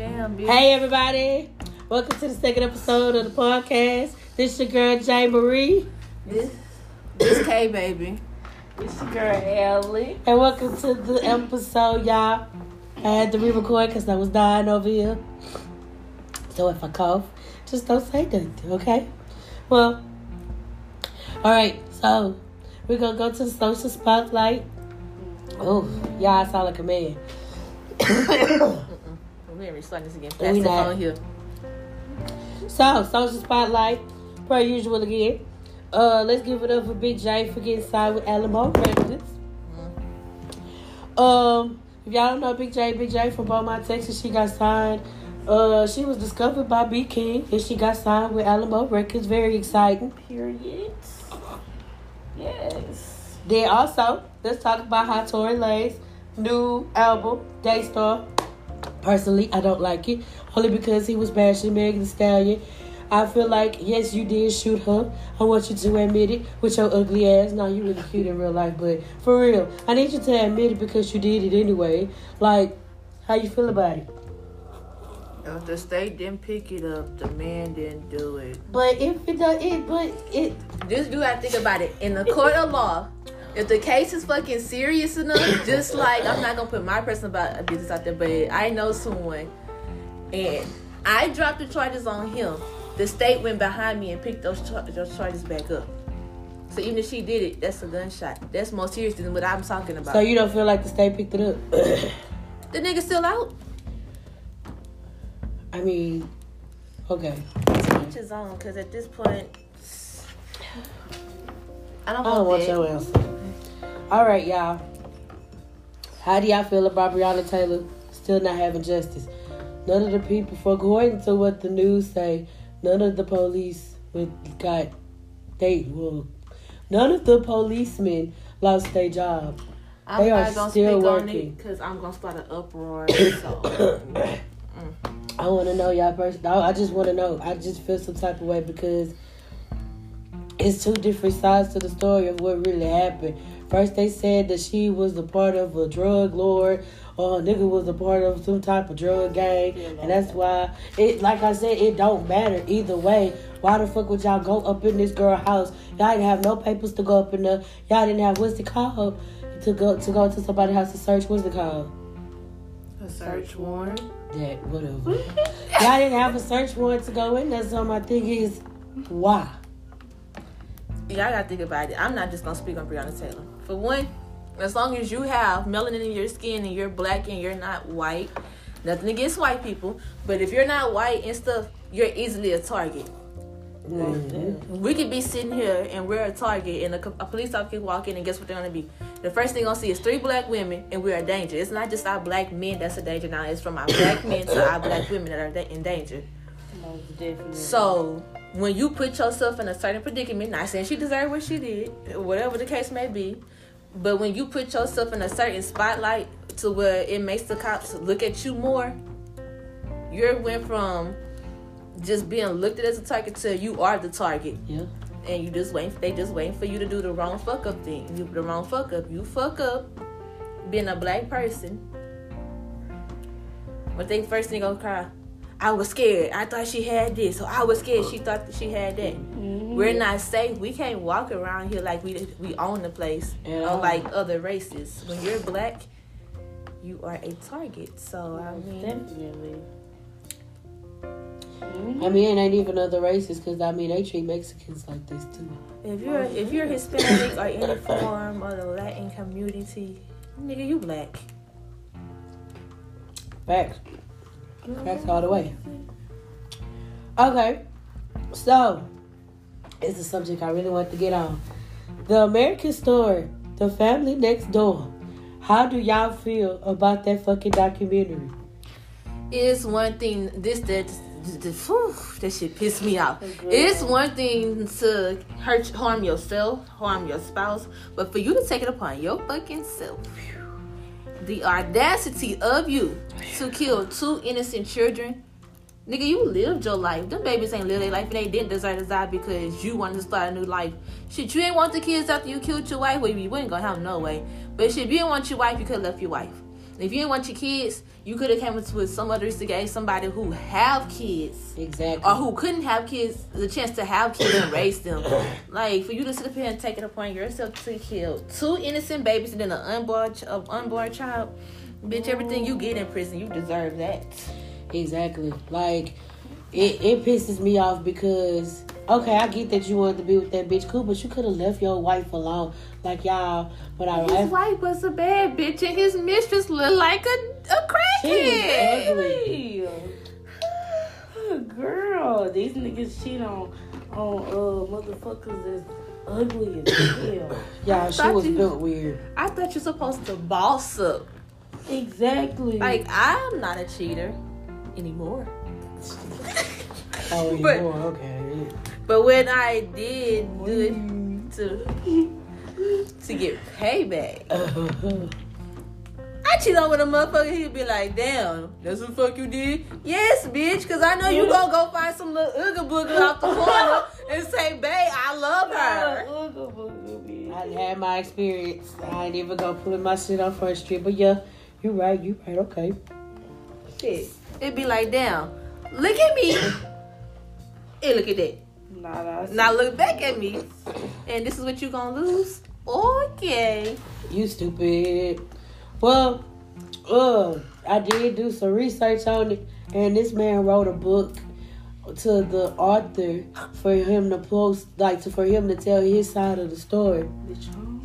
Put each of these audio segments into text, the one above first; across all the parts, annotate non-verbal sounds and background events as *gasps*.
Damn, bitch. Hey everybody, welcome to the second episode of the podcast. This your girl J Marie, This, this K baby. It's your girl Ellie. and welcome to the episode, y'all. I had to re-record because I was dying over here. So if I cough, just don't say nothing, okay? Well, all right. So we're gonna go to the social spotlight. Oh, y'all sound like a man. *coughs* *coughs* We ain't restarting this again. We That's the not. phone here. So, social spotlight, per usual again. Uh, let's give it up for Big J for getting signed with Alamo Records. Um, if y'all don't know Big J, Big J from Beaumont, Texas, she got signed. Uh, she was discovered by B King and she got signed with Alamo Records. Very exciting. Period. Yes. Then also, let's talk about Hot Tory Lanez new album, Daystar. Personally, I don't like it. Only because he was bashing Megan Thee Stallion. I feel like, yes, you did shoot her. I want you to admit it with your ugly ass. Now you really cute in real life, but for real, I need you to admit it because you did it anyway. Like, how you feel about it? If the state didn't pick it up, the man didn't do it. But if it does, it, but it, Just do I think about it. In the court of law, if the case is fucking serious enough, *coughs* just like I'm not gonna put my personal about business out there, but I know someone, and I dropped the charges on him. The state went behind me and picked those, char- those charges back up. So even if she did it, that's a gunshot. That's more serious than what I'm talking about. so you don't feel like the state picked it up? *coughs* the nigga still out. I mean, okay. Each his own, because at this point, I don't, I don't want that. your answer. All right, y'all. How do y'all feel about Breonna Taylor still not having justice? None of the people, for according to what the news say, none of the police got they well, none of the policemen lost their job. I'm They are still working. because I'm gonna start an uproar. *coughs* So mm, mm. I want to know y'all first. I I just want to know. I just feel some type of way because it's two different sides to the story of what really happened. First, they said that she was a part of a drug lord, or a nigga was a part of some type of drug gang, and that's why it. Like I said, it don't matter either way. Why the fuck would y'all go up in this girl house? Y'all didn't have no papers to go up in there. Y'all didn't have what's it called to go to go to somebody's house to search. What's it called? a search warrant. that whatever. Y'all didn't have a search warrant to go in there, so my thing is, why? Y'all gotta think about it. I'm not just gonna speak on Breonna Taylor. For one, as long as you have melanin in your skin and you're black and you're not white, nothing against white people, but if you're not white and stuff, you're easily a target. Mm-hmm. We could be sitting here and we're a target, and a, a police officer can walk in, and guess what they're gonna be? The first thing they're gonna see is three black women, and we're a danger. It's not just our black men that's a danger now. It's from our black men to our black women that are da- in danger. Most definitely. So when you put yourself in a certain predicament, not saying she deserved what she did, whatever the case may be, but when you put yourself in a certain spotlight to where it makes the cops look at you more, you went from just being looked at as a target to you are the target, Yeah. and you just waiting. They just waiting for you to do the wrong fuck up thing. You the wrong fuck up. You fuck up being a black person. What they first thing gonna cry? I was scared. I thought she had this, so I was scared. She thought she had that. Mm-hmm. We're not safe. We can't walk around here like we we own the place, Yeah. unlike other races. When you're black, you are a target. So I mean, definitely. I mean, it ain't even other races, because, I mean, they treat Mexicans like this, too. if you're if you're Hispanic or any form of the Latin community, nigga, you black. Facts. Facts all the way. Okay. So, it's a subject I really want to get on. The American Story, The Family Next Door. How do y'all feel about that fucking documentary? It's one thing. This that. whew, that shit pissed me off. It's one thing to hurt, harm yourself, harm your spouse, but for you to take it upon your fucking self, the audacity of you to kill two innocent children, nigga, you lived your life. Them babies ain't lived their life, and they didn't deserve to die because you wanted to start a new life. Shit, you ain't want the kids after you killed your wife. Well, you wouldn't have 'em no way. But shit, if you didn't want your wife, you could have left your wife. If you didn't want your kids, you could have came with some other to gave somebody who have kids Exactly. or who couldn't have kids the chance to have kids and raise them. *coughs* Like for you to sit up here and take it upon yourself to kill two innocent babies and then an unborn, ch- unborn child, bitch, everything you get in prison, you deserve that. Exactly. Like it, it pisses me off because okay, I get that you wanted to be with that bitch, cool, but you could have left your wife alone. Like y'all, when I His left, wife was a bad bitch and his mistress looked like a, a She crackhead. ugly. *sighs* Girl, these niggas cheat on on uh motherfuckers that's ugly as *coughs* hell. y'all, she was you- built weird. I thought you're supposed to boss up. exactly. Like I'm not a cheater anymore. Oh, *laughs* But- okay. But when I did do it to to get payback, I cheat on with a motherfucker. He'd be like, "Damn, that's what fuck you did." Yes, bitch, because I know you gonna go find some little ooga booga off the corner and say, "Babe, I love her." Ooga booga, bitch. I had my experience. I ain't even gonna put my shit on Front Street, but yeah, you right, you right, okay. Shit, it'd be like, "Damn, look at me." *coughs* Hey, look at that. Nah, nah, Now look back at me, and this is what you gonna lose. Okay. You stupid. Well, uh, I did do some research on it, and this man wrote a book to the author for him to post, like, to, for him to tell his side of the story.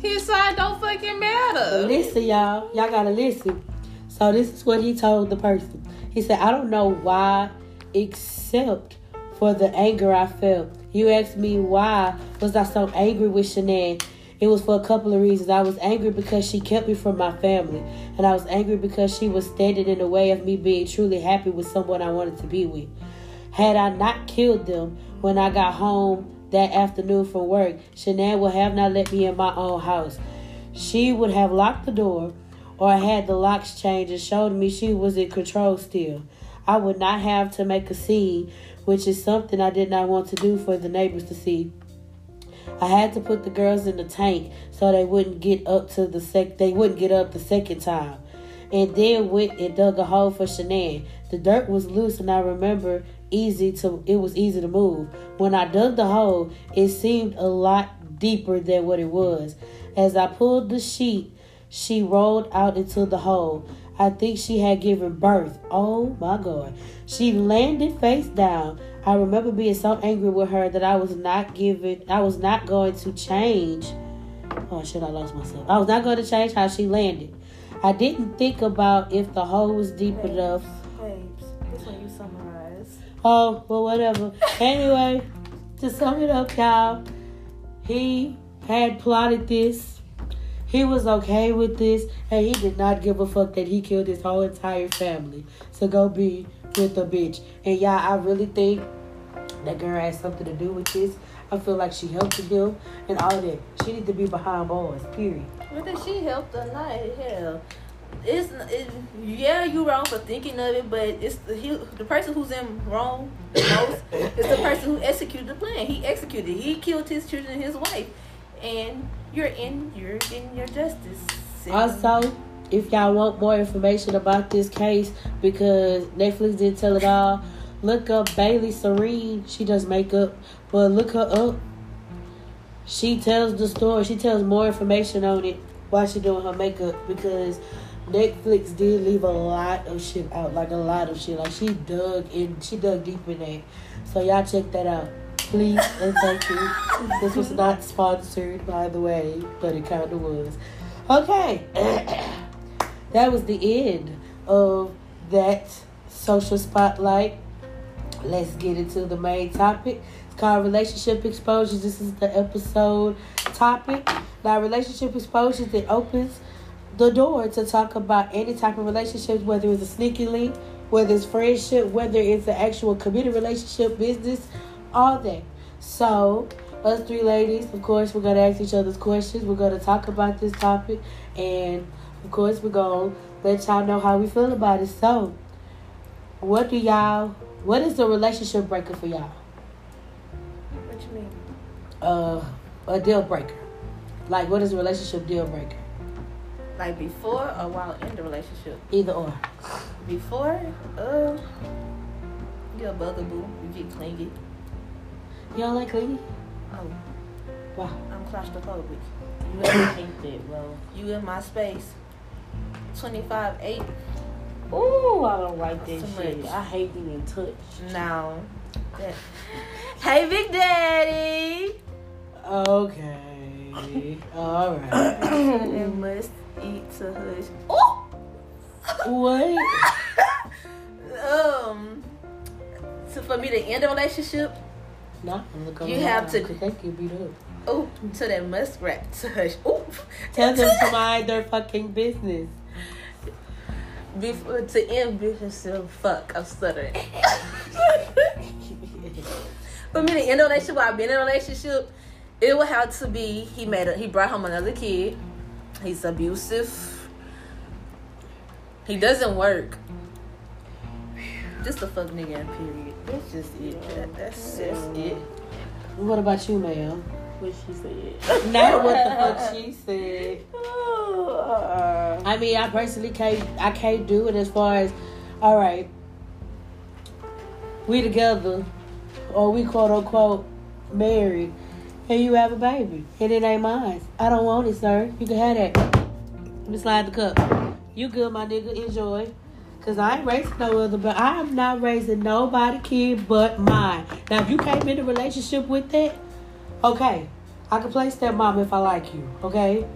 His side don't fucking But matter. listen, y'all, y'all gotta listen. So this is what he told the person. He said, "I don't know why, except for the anger I felt. You asked me why was I so angry with Shanann. It was for a couple of reasons. I was angry because she kept me from my family, and I was angry because she was standing in the way of me being truly happy with someone I wanted to be with. Had I not killed them when I got home that afternoon from work, Shanann would have not let me in my own house. She would have locked the door or had the locks changed and showed me she was in control still. I would not have to make a scene, which is something I did not want to do for the neighbors to see. I had to put the girls in the tank so they wouldn't get up to the sec they wouldn't get up the second time. And then went and dug a hole for Shanann. The dirt was loose and I remember easy to it was easy to move. When I dug the hole, it seemed a lot deeper than what it was. As I pulled the sheet, she rolled out into the hole. I think she had given birth. Oh my god. She landed face down. I remember being so angry with her that I was not giving I was not going to change. Oh shit, I lost myself. I was not going to change how she landed. I didn't think about if the hole was deep enough. Babes, this one you summarize. Oh, well, whatever. Anyway, to sum it up, y'all, he had plotted this. He was okay with this, and he did not give a fuck that he killed his whole entire family to go be with a bitch. And y'all, I really think that girl had something to do with this. I feel like she helped him and all that. She need to be behind bars, period. Whether she helped or not, hell, it's it, yeah, you wrong for thinking of it, but it's the he, the person who's in wrong the most is the person who executed the plan. He executed. He killed his children and his wife, and you're in you're getting your justice. Also, if y'all want more information about this case, because Netflix didn't tell it all, look up Bailey Sarian. She does makeup, but look her up. She tells the story. She tells more information on it while she doing her makeup because Netflix did leave a lot of shit out, like a lot of shit. Like she dug in, she dug deep in. So y'all check that out, please and thank you. This was not sponsored, by the way, but it kind of was. Okay, *clears throat* that was the end of that social spotlight. Let's get into the main topic. It's called relationship exposures. This is the episode topic. Now, relationship exposures it opens the door to talk about any type of relationships, whether it's a sneaky link, whether it's friendship, whether it's an actual committed relationship, business, all that. So, us three ladies, of course, we're gonna ask each other's questions. We're gonna talk about this topic, and of course, we're gonna let y'all know how we feel about it. So, what do y'all? What is the relationship breaker for y'all? What you mean? Uh, a deal breaker. Like, what is a relationship deal breaker? Like before or while in the relationship? Either or. Before, uh, you're a bugaboo. You get clingy. You don't like clingy? Oh, Wow. I'm claustrophobic. You ever hate that, bro? You in my space. 25 8 Ooh, I don't like that Too shit. much. I hate being touched. now. That. *laughs* Hey, Big Daddy. Okay. *coughs* All right. *coughs* and must eat to hush. Oh! What? *laughs* um, so for me to end a relationship, Nah, I'm You have to- Cause you beat up. oh, to that muskrat. *laughs* Oh, Tell them to mind their fucking business. Before to end relationship, fuck, I'm stuttering. *laughs* For me to end a relationship, while I've been in a relationship, it would have to be he made a, he brought home another kid. He's abusive. He doesn't work. Just a fuck nigga, in period. That's just it. That, that's just it. What about you, ma'am? What she said. Not what the fuck *laughs* she said. Uh, I mean, I personally can't. I can't do it as far as, all right, we together, or we quote unquote married, and you have a baby, and it ain't mine. I don't want it, sir. You can have that. Let me slide the cup. You good, my nigga? Enjoy. Cause I ain't raising no other, but I'm not raising nobody kid but mine. Now, if you came in a relationship with that, okay, I can play stepmom if I like you. Okay,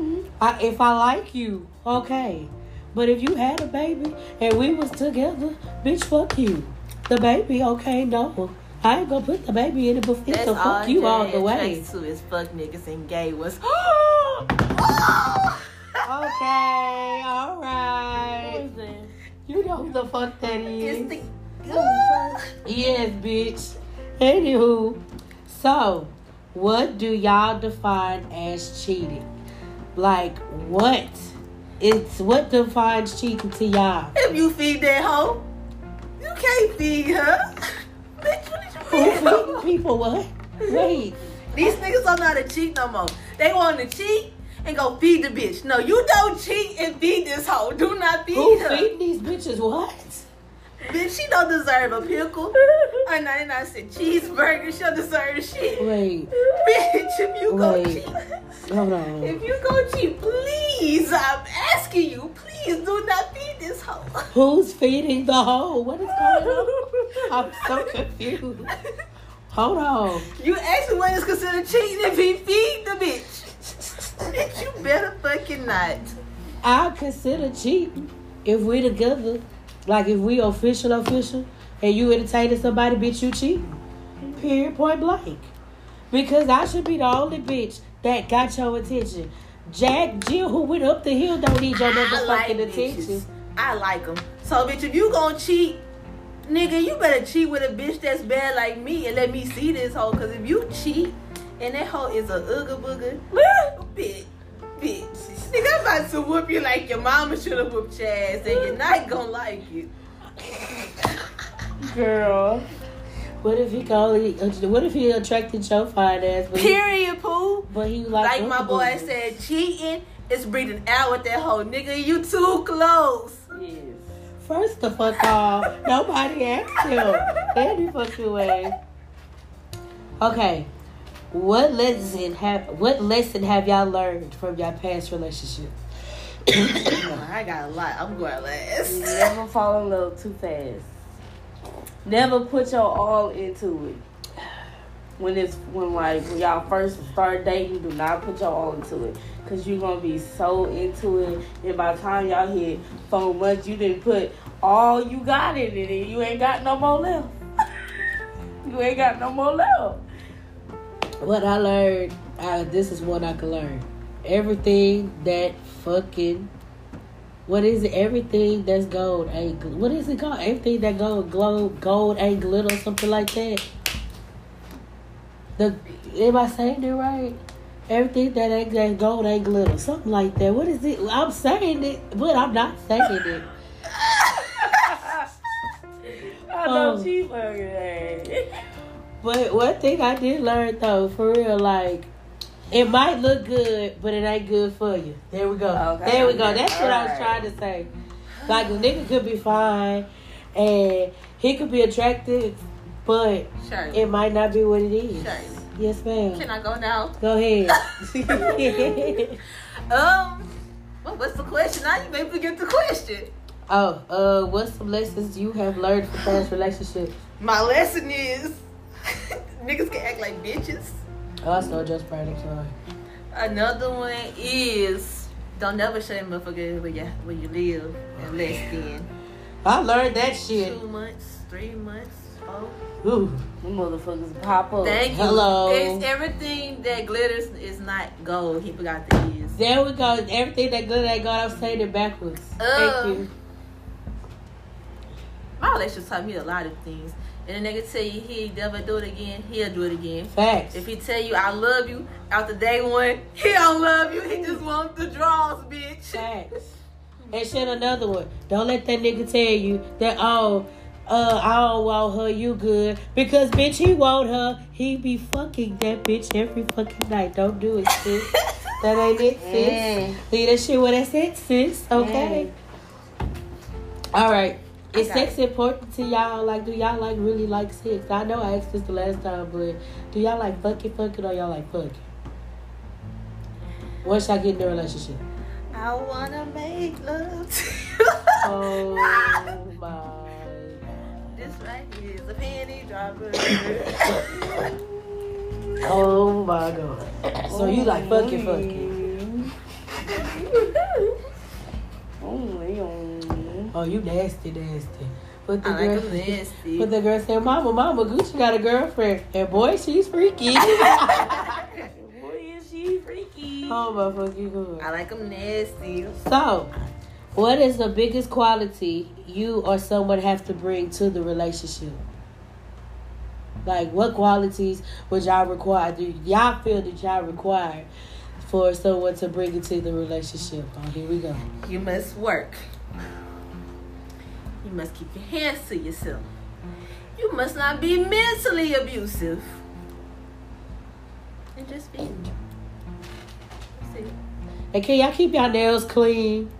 mm-hmm. I, if I like you, okay. But if you had a baby and we was together, bitch, fuck you. The baby, okay, no. I ain't gonna put the baby in it, but still fuck you all the way. to is fuck niggas and gay was. *gasps* Okay, all what right. You know who the fuck that is. It's the. *laughs* Yes, bitch. Anywho, so what do y'all define as cheating? Like what? It's what defines cheating to y'all? If you feed that hoe, you can't feed her. *laughs* Bitch, what did you Who feed her? feeding people what? Wait. These niggas don't know how to cheat no more. They want to cheat and go feed the bitch. No, you don't cheat and feed this hoe. Do not feed Who her. feeding these bitches what? Bitch, she don't deserve a pickle. *laughs* A 99 cent cheeseburger. She don't deserve shit. Wait, Bitch, if you go Wait. cheat. hold on. If you go cheat, please, I'm asking you, please do not feed this hoe. Who's feeding the hoe? What is going on? *laughs* I'm so confused. Hold on. You asked me what is considered cheating if he feed the bitch. Bitch, you better fucking not. I consider cheating if we together. Like if we official official and you entertaining somebody, bitch, you cheating. Period, point blank. Because I should be the only bitch that got your attention. Jack Jill, who went up the hill, don't need your motherfucking like attention. bitches. I like them. So, bitch, if you gonna cheat, nigga, you better cheat with a bitch that's bad like me and let me see this hoe. Cause if you cheat and that hoe is a ooga booga, bitch, bitch, nigga, I'm about to whoop you like your mama should have whooped your ass, and you're not gonna like it. Girl. What if he called only? Uh, what if he attracted your fine ass? But he, Period, poo. but he like, Like my boy said, cheating is breathing out with that hoe, nigga. You too close. Yes. First the fuck off, nobody asked him. Any fucking way. Okay, what lesson have what lesson have y'all learned from your past relationship? *coughs* I got a lot. I'm going to last. Never fall in love too fast. Never put your all into it. When it's when like when y'all first start dating, do not put your all into it. Cause you're gonna be so into it and by the time y'all hit four months you didn't put all you got in it and you ain't got no more left. *laughs* you ain't got no more left. What I learned, uh, this is what I could learn. Everything that fucking, what is it? Everything that's gold ain't. What is it called? Everything that gold, glow, gold ain't glitter, or something like that. The am I saying it right? Everything that ain't that gold ain't glitter, something like that. What is it? I'm saying it, but I'm not saying it. *laughs* I know Um, she's fucking ass. But one thing I did learn though, for real, like It might look good, but it ain't good for you. There we go. Okay. There we go. That's what I was Alright. trying to say. Like a nigga could be fine and he could be attractive, but Shirley. it might not be what it is. Shirley. Yes, ma'am. Can I go now? Go ahead. *laughs* Um, well, what's the question? Now you made me forget the question. oh, uh, what's some lessons you have learned from past relationships? My lesson is *laughs* niggas can act like bitches. Oh, I saw just Brady. Sorry. Another one is don't never show them motherfucker where you where you live in less than I learned that shit. two months, three months, four. Ooh. Them motherfuckers pop up. Thank you. Hello. It's everything that glitters is not gold. He forgot the is. There we go. Everything that good that God, I'm saying it backwards. Uh, Thank you. My relationship taught me a lot of things. And a nigga tell you he never do it again, he'll do it again. Facts. If he tell you I love you after day one, he don't love you. He just wants the draws, bitch. Facts. And shit, another one. Don't let that nigga tell you that, oh, uh, I don't want her, you good. Because, bitch, he want her. He be fucking that bitch every fucking night. Don't do it, sis. *laughs* that ain't it, sis. Mm. Leave that shit where that's it, sis. Okay? All right. Is I sex important to y'all? Like, do y'all like really like sex? I know I asked this the last time, but do y'all like fucking fucking or y'all like fucking? Once y'all get in a relationship. I wanna make love to oh you. Oh my. This right here is a penny dropper. *coughs* Oh my god. So you like fucking fucking. Only on. Oh, you nasty, nasty. But the I like girl, them nasty. but the girl said, "Mama, Mama, Gucci got a girlfriend, and boy, she's freaky." *laughs* Boy, is she freaky. oh my fucking god. I like them nasty. So, what is the biggest quality you or someone have to bring to the relationship? Like, what qualities would y'all require? Do y'all feel that y'all require for someone to bring into the relationship? Oh, here we go. You must work. You must keep your hands to yourself. You must not be mentally abusive. And just be. That's it. And can y'all keep y'all nails clean?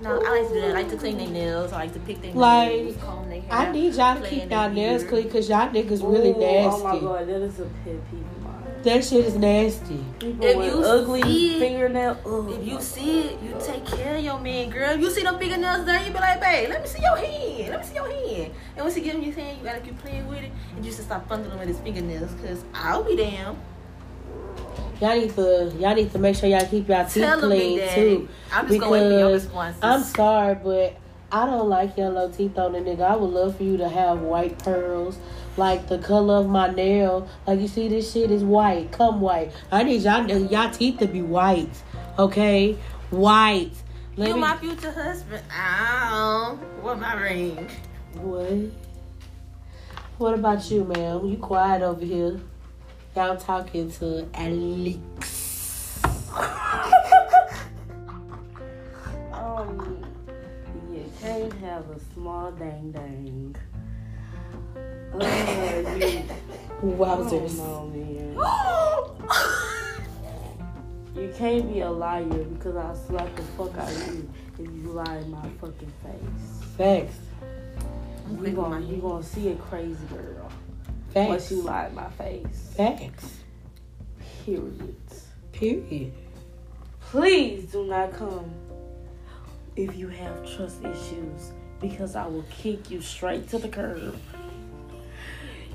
No, I like to do that. I like to clean their nails. I like to pick their Like, nails, comb their hair. I need y'all to keep y'all nails beard. clean because y'all niggas really Ooh, nasty. Oh my god, that is a pet peeve of mine. That shit is nasty. People If you ugly see it- fingernail. Ugh. If you see it, you take care of your man, girl. You see them fingernails there, you be like, babe, let me see your hand. Let me see your hand. And once you give him your hand, you gotta keep playing with it and you should stop fondling with his fingernails, cause I'll be damn. Y'all need to y'all need to make sure y'all keep y'all teeth Tell clean Daddy. too. I'm just gonna wait for your responses. I'm sorry, but I don't like yellow teeth on a nigga. I would love for you to have white pearls, like the color of my nail. Like you see, this shit is white. Come white. I need y'all y'all teeth to be white. Okay, white. Let you me- my future husband. Ow. What my ring? What? What about you, ma'am? You quiet over here. Y'all talking to Alex. *laughs* Um, you can't have a small dang dang. Uh, you, Wowzers. Oh, man. *gasps* You can't be a liar because I'll slap the fuck out of you if you lie in my fucking face. Facts. You quick with my gonna, you gonna see a crazy girl Facts. once you lie in my face. Facts. Period. Period. Please do not come if you have trust issues because I will kick you straight to the curb.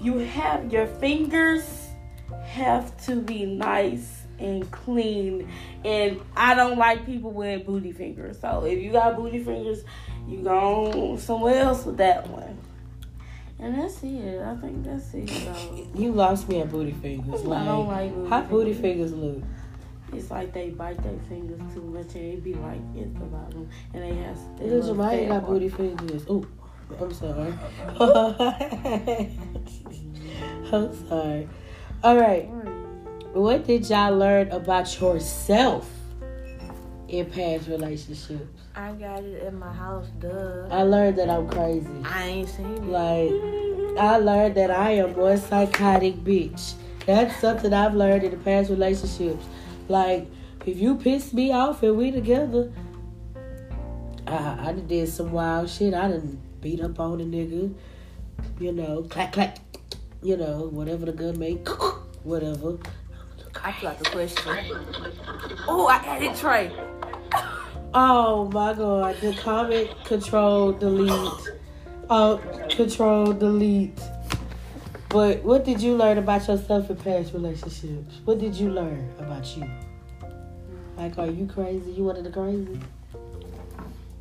You have your fingers have to be nice and clean and I don't like people with booty fingers. So if you got booty fingers, you go somewhere else with that one. And that's it. I think that's it. So *laughs* You lost me at booty fingers. I don't Like, like booty how booty fingers. fingers look? It's like they bite their fingers too much and it be like at the bottom. And they have Little fat got booty fingers. Oh, I'm sorry. *laughs* I'm sorry. All right. What did y'all learn about yourself in past relationships? I got it in my house, duh. I learned that I'm crazy. I ain't seen it. Like, I learned that I am one psychotic bitch. That's something I've learned in the past relationships. Like, if you piss me off and we together, I, I done did some wild shit. I done beat up on a nigga. You know, clack, clack. You know, whatever the gun make. *laughs* Whatever. I forgot the question. Oh, I added Trey. Oh my god. The comment control delete. Oh, control delete. But what did you learn about yourself in past relationships? What did you learn about you? Like, are you crazy? You one of the crazy?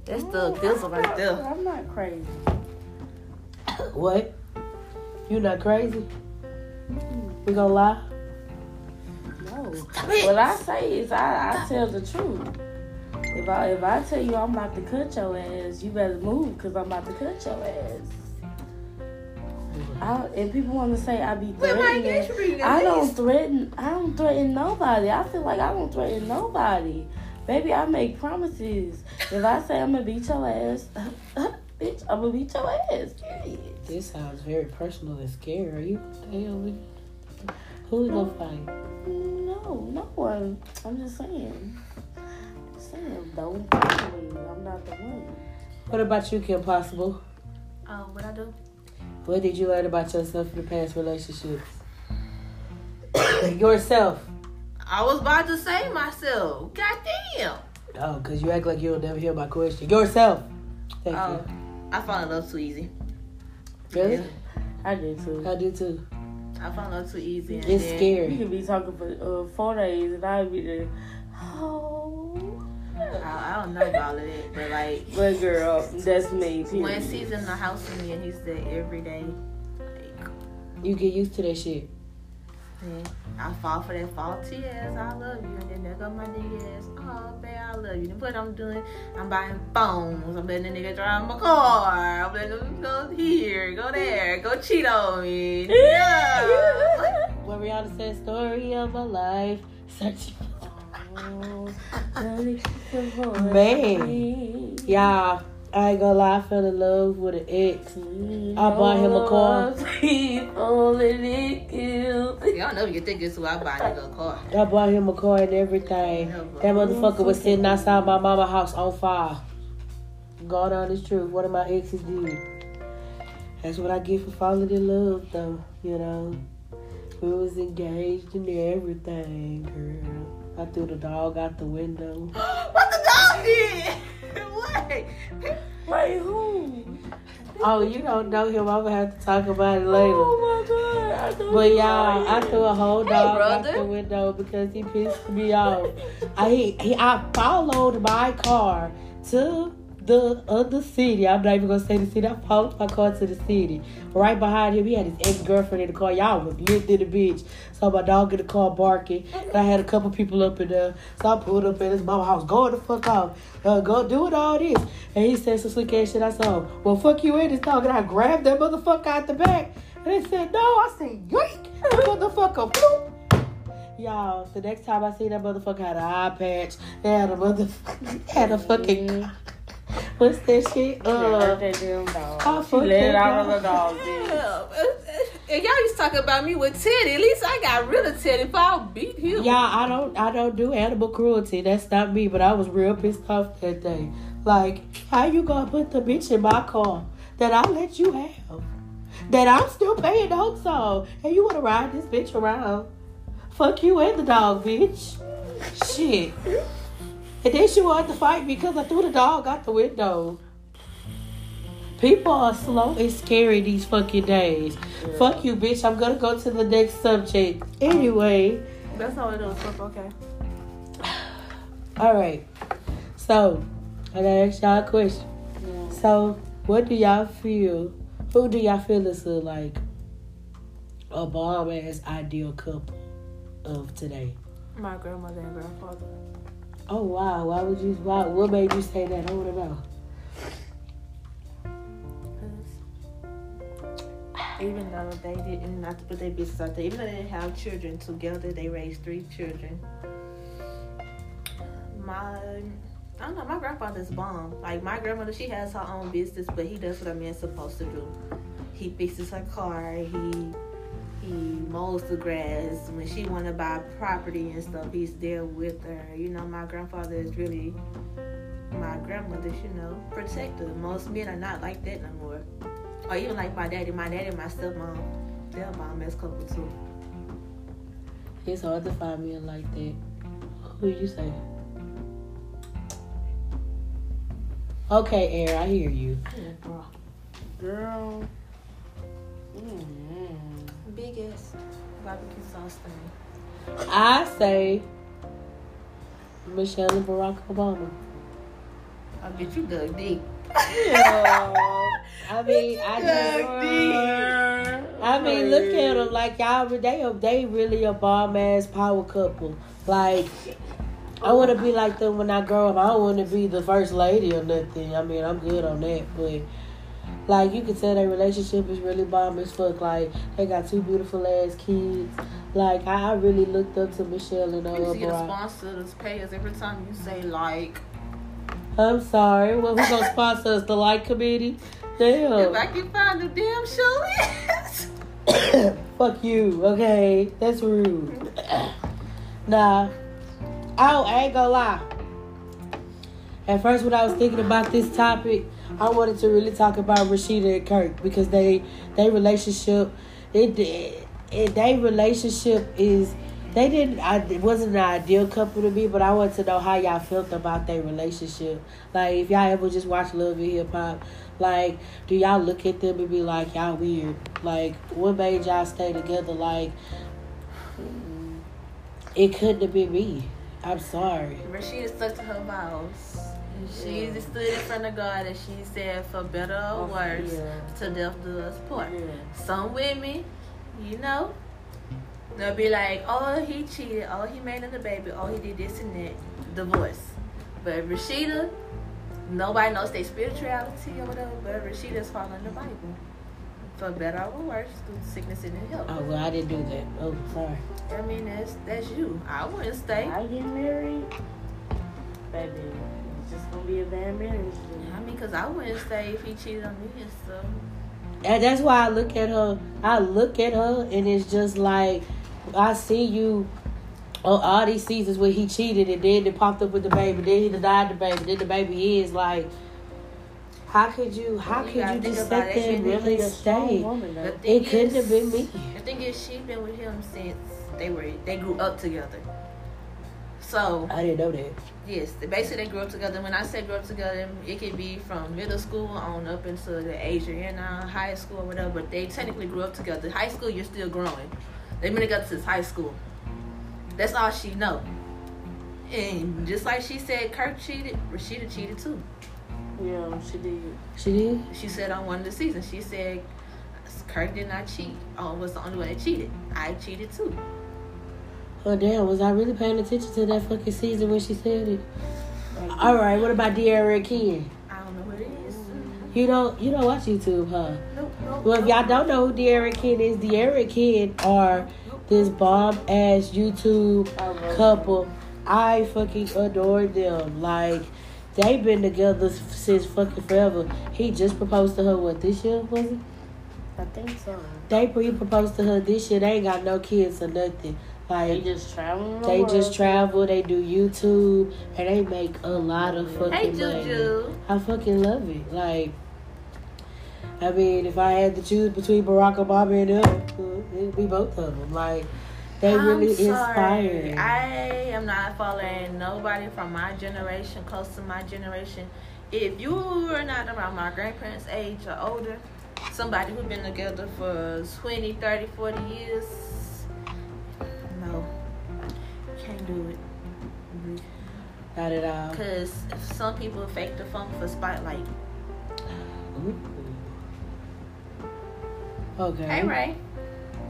That's the mm, Dizzle right there. I'm not crazy. What? You not crazy? We gonna lie? No. What I say is I, I tell the truth. If I if I tell you I'm about to cut your ass, you better move because I'm about to cut your ass. I, and people want to say I be threatening. I don't threaten. I don't threaten nobody. I feel like I don't threaten nobody. Baby, I make promises. If I say I'm gonna beat your ass, *laughs* bitch, I'm gonna beat your ass. Period. This sounds very personal and scary. Are you damn? Who's gonna fight? No, no one. I'm just saying. Saying, don't fight me. I'm not the one. What about you, Kim Possible? Um, what I do? What did you learn about yourself in the past relationships? *coughs* Yourself. I was about to say myself. God damn. Oh, because you act like you'll never hear my question. Yourself. Thank Oh, I fall in love too easy. you. Really? Yeah. I did too. I do too. I fall in love too easy. And It's then- You scary. can be talking for uh, four days and I'd be there. Oh. I, I don't know about it, but like *laughs* But girl, that's me. Period. when he's in the house with me and he's there every day, like, You get used to that shit. I fall for that faulty ass. I love you, and then there go my nigga ass. Oh, babe, I love you. Then what I'm doing? I'm buying phones. I'm letting the nigga drive my car. I'm letting him go here, go there, go cheat on me. *laughs* Yeah. What Rihanna said, story of my life. Searching. Oh. *laughs* Man. Yeah, I ain't gonna lie, I fell in love with an ex. I bought him a car. People and it kills. Y'all know you think it's who I buy a nigga a car. I bought him a car and everything. That motherfucker was sitting outside my mama house on fire. God honest truth. One of my exes did. That's what I get for falling in love, though. You know, we was engaged and everything, girl. I threw the dog out the window. *gasps* what the dog did? Wait. Wait, who? Oh, you don't know him. I'm gonna have to talk about it later. Oh my god. I But y'all, I threw a whole Hey, dog out the window because he pissed me off. I he, he, I followed my car to the other city. I'm not even gonna say the city. I followed my car to the city. Right behind him, he had his ex girlfriend in the car. Y'all was lit in the bitch. So my dog in the car barking. And I had a couple people up in there. So I pulled up in his mama house, going the fuck off. Uh, go doing all this. And he said some slick ass shit. I said, well, fuck you in this dog. And I grabbed that motherfucker out the back. And they said, no. I said, yoink. Motherfucker, bloop. Y'all, the next time I see that motherfucker had an eye patch, they had a motherfucker, *laughs* had a fucking, what's that shit? She let Uh, that damn dog. I She fucked let it that out on the dog. dog, bitch. And y'all used to talk about me with Teddy. At least I got rid of Teddy if I beat him. Yeah, I don't I don't do animal cruelty. That's not me, but I was real pissed off that day. Like, how you gonna put the bitch in my car that I let you have? That I'm still paying notes on. And you wanna ride this bitch around. Fuck you and the dog, bitch. Shit. And then she wanted to fight because I threw the dog out the window. People are slow and scary these fucking days. Fuck you, bitch. I'm gonna go to the next subject. Anyway. That's all it is. Fuck, Okay. *sighs* All right. So, I gotta ask y'all a question. So, what do y'all feel? Who do y'all feel is a, like a bomb ass ideal couple of today? My grandmother and grandfather. Oh wow! Why would you? Why? What made you say that? I want to know. Even though they didn't, not to put their business out there, even though they didn't have children together, they raised three children. My, I don't know, my grandfather's bomb. Like, my grandmother, she has her own business, but he does what a man's supposed to do. He fixes her car, he He mows the grass. When she want to buy property and stuff, he's there with her. You know, my grandfather is really my grandmother's, you know, protector. Most men are not like that no more. Or even like my daddy. My daddy and my stepmom, they're a bomb ass couple too. It's hard to find men like that. Who you say? Okay, Air, I hear you. Girl. Mm-hmm. Big ass barbecue sauce thing. I say Michelle and Barack Obama. I bet you dug deep. I *laughs* mean, I just, I mean, look at them like y'all. They they really a bomb ass power couple. Like, I want to be like them when I grow up. I don't want to be the first lady or nothing. I mean, I'm good on that, but like you can tell their relationship is really bomb as fuck. Like they got two beautiful ass kids. Like I, really looked up to Michelle and uh, You see the sponsors pay us every time you say like. I'm sorry. Well, who's gonna sponsor us? The Light Committee? Damn. If I can find the damn show. *coughs* Fuck you. Okay, that's rude. *coughs* nah. Oh, I ain't gonna lie. At first, when I was thinking about this topic, I wanted to really talk about Rasheeda and Kirk because they, they relationship, it, it, they relationship is, they didn't, I, it wasn't an ideal couple to me, but I wanted to know how y'all felt about their relationship. Like, if y'all ever just watch Love and Hip Hop, like, do y'all look at them and be like, y'all weird? Like, what made y'all stay together? Like, it couldn't have been me. I'm sorry. Rasheeda stuck to her vows. She stood in front of God and she said, for better or Oh, worse, yeah. to death do us part. Yeah. Some women, you know, they'll be like, oh, he cheated. Oh, he made another baby. Oh, he did this and that. Divorce. But Rasheeda, nobody knows their spirituality or whatever, but Rasheeda's following the Bible. For better or worse, through sickness and health. Oh, well, I didn't do that. Oh, sorry. I mean, that's that's you. I wouldn't stay. I get married, baby. It's just gonna be a bad marriage. I mean, because I wouldn't say if he cheated on me and stuff. And that's why I look at her. I look at her, and it's just like I see you on all these seasons where he cheated, and then it popped up with the baby, then he denied the baby, then the baby is like. How could you? How You could you just about sit it. there and really really a stay? woman, though. It couldn't have been me. The thing is, she's been with him since they were they grew up together. So I didn't know that. yes, basically they grew up together. When I say grew up together, it could be from middle school on up into the age you're in now, high school or whatever. But they technically grew up together. High school, you're still growing. They've been together since high school. That's all she know. And just like she said, Kirk cheated. Rasheeda cheated too. Yeah, she did. She did. She said on one of the seasons, she said Kirk did not cheat. Oh, was the only one that cheated. I cheated too. Oh damn! Was I really paying attention to that fucking season when she said it? All right. What about De'Ara and Ken? I don't know what it is. You don't. You don't watch YouTube, huh? Nope, nope. Well, if y'all don't know who De'Ara and Ken is, De'Ara and Ken are this bomb ass YouTube couple. I fucking adore them. Like they've been together since fucking forever. He just proposed to her what this year was it? I think so. They pre proposed to her this year. They ain't got no kids or nothing. They just travel. the they world. just travel. They do YouTube and they make a lot of fucking Hey, money. Juju. I fucking love it. Like, I mean, if I had to choose between Barack Obama and them, uh, it'd be both of them. Like, they I'm really inspiring. I am not following nobody from my generation, close to my generation. If you are not around my grandparents' age or older, somebody who's been together for 20, 30, 40 years, no, can't do it. Mm-hmm. Not at all. Um, because some people fake the funk for spotlight. Ooh. Okay. Hey, Ray.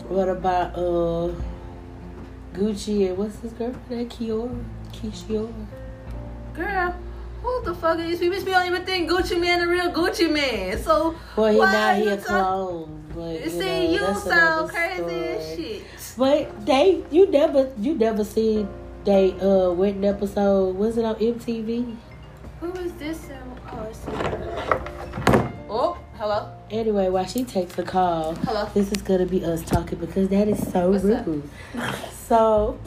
What about uh Gucci and what's his girlfriend? name? Kiora? Kishiora? Girl, who the fuck are these people? We don't even think Gucci Mane the real Gucci Mane. So, Well, he why not are he you a talk- clone. But you, See, know, you sound crazy as shit. But they, you never, you never seen they uh wedding episode. Was it on MTV? Who is this? in- Oh, Oh, Hello. Anyway, while she takes the call, Hello. this is gonna be us talking because that is so What's rude. So,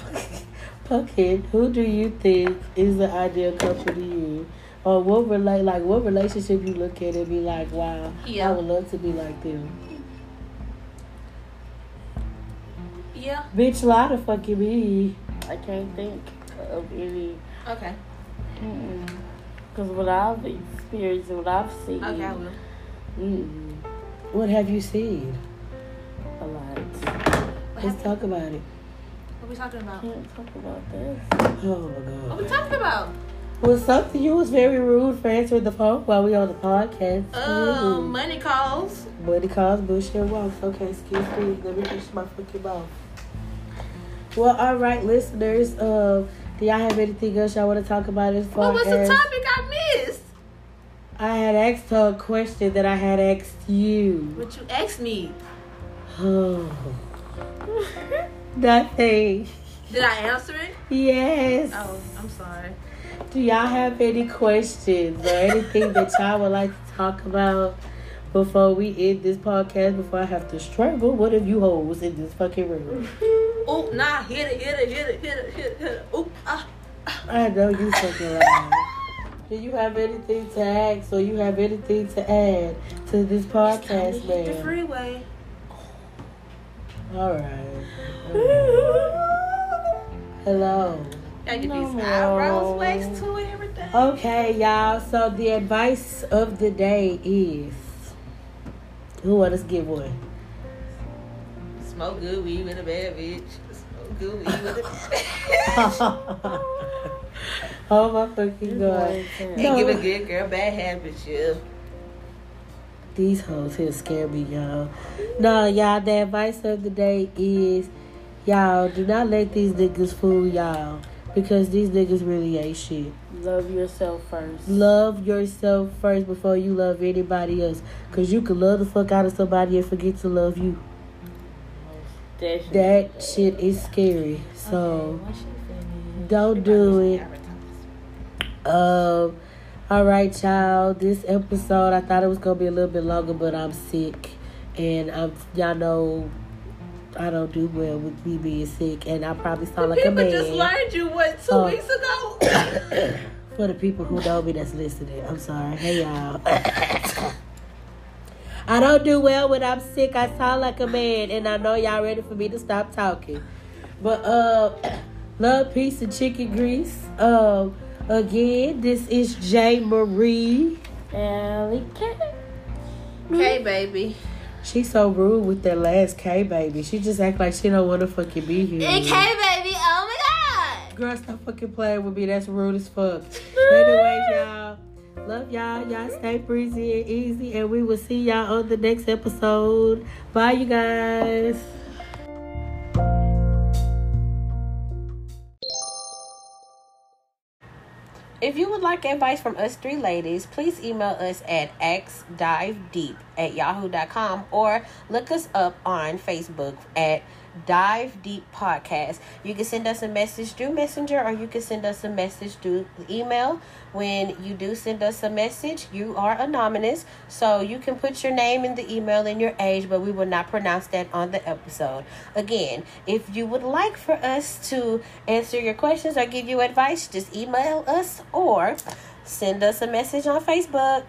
*laughs* Pumpkin, who do you think is the ideal couple to you? Or what relate like what relationship you look at and be like, wow, Yeah. I would love to be like them. Yeah. Bitch, lie to fucking me. I can't think of any. Okay. Because what I've experienced and what I've seen, Okay, I will. mm, What have you seen? a lot. What, Let's happened? talk about it. what are we talking about? Can't talk about this. Oh my god. What are we talking about? Was something you was very rude for answering the phone while we on the podcast. Um, Rude. money calls. Money calls bullshit walks. Okay, excuse me. Let me finish my fucking mouth. Well, all right, listeners. Um, do y'all have anything else y'all want to talk about as far What was the topic I missed? I had asked her a question that I had asked you. What you asked me? *sighs* Oh, nothing. Did I answer it? Yes. Oh, I'm sorry. Do y'all have any questions or anything that y'all would like to talk about before we end this podcast? Before I have to strangle one of you hoes in this fucking room. Oh, nah, hit it, hit it, hit it, hit it, hit it, hit it. Oh, ah. I know you fucking lying. Do you have anything to ask or you have anything to add to this to podcast, hit the man? freeway. All right. Hello. Gotta get No, these eyebrows waxed too and everything. Okay, y'all. So the advice of the day is who want to get one? Smoke good weed with a bad bitch. Smoke good weed with a *laughs* bad bitch. *laughs* oh my fucking god. And No. give a good girl bad habits, yeah. These hoes here scare me, y'all. No, y'all, the advice of the day is y'all do not let these niggas fool y'all. Because these niggas really ain't shit. Love yourself first. Love yourself first before you love anybody else. Cause you can love the fuck out of somebody and forget to love you. Definitely. That shit is scary. So don't do it. Um, all right, y'all. This episode, I thought it was gonna be a little bit longer, but I'm sick, and I'm y'all know I don't do well with me being sick, and I probably sound like a People man. just learned you what two Oh. weeks ago. *coughs* For the people who know me that's listening, I'm sorry. Hey y'all. *coughs* I don't do well when I'm sick. I sound like a man, and I know y'all ready for me to stop talking. But uh, *clears throat* love, peace, and chicken grease. Um, again, this is J Marie. Alley cat. hey, baby. She's so rude with that last K baby. She just act like she don't want to fucking be here. Hey, K baby. Oh my god. Girl, stop fucking playing with me. That's rude as fuck. Anyways, y'all. Love y'all. Y'all stay breezy and easy. And we will see y'all on the next episode. Bye, you guys. If you would like advice from us three ladies, please email us at xdivedeep at yahoo.com or look us up on Facebook at Dive Deep Podcast. You can send us a message through Messenger or you can send us a message through email. When you do send us a message, you are anonymous, so you can put your name in the email and your age, but we will not pronounce that on the episode. Again, if you would like for us to answer your questions or give you advice, just email us or send us a message on Facebook.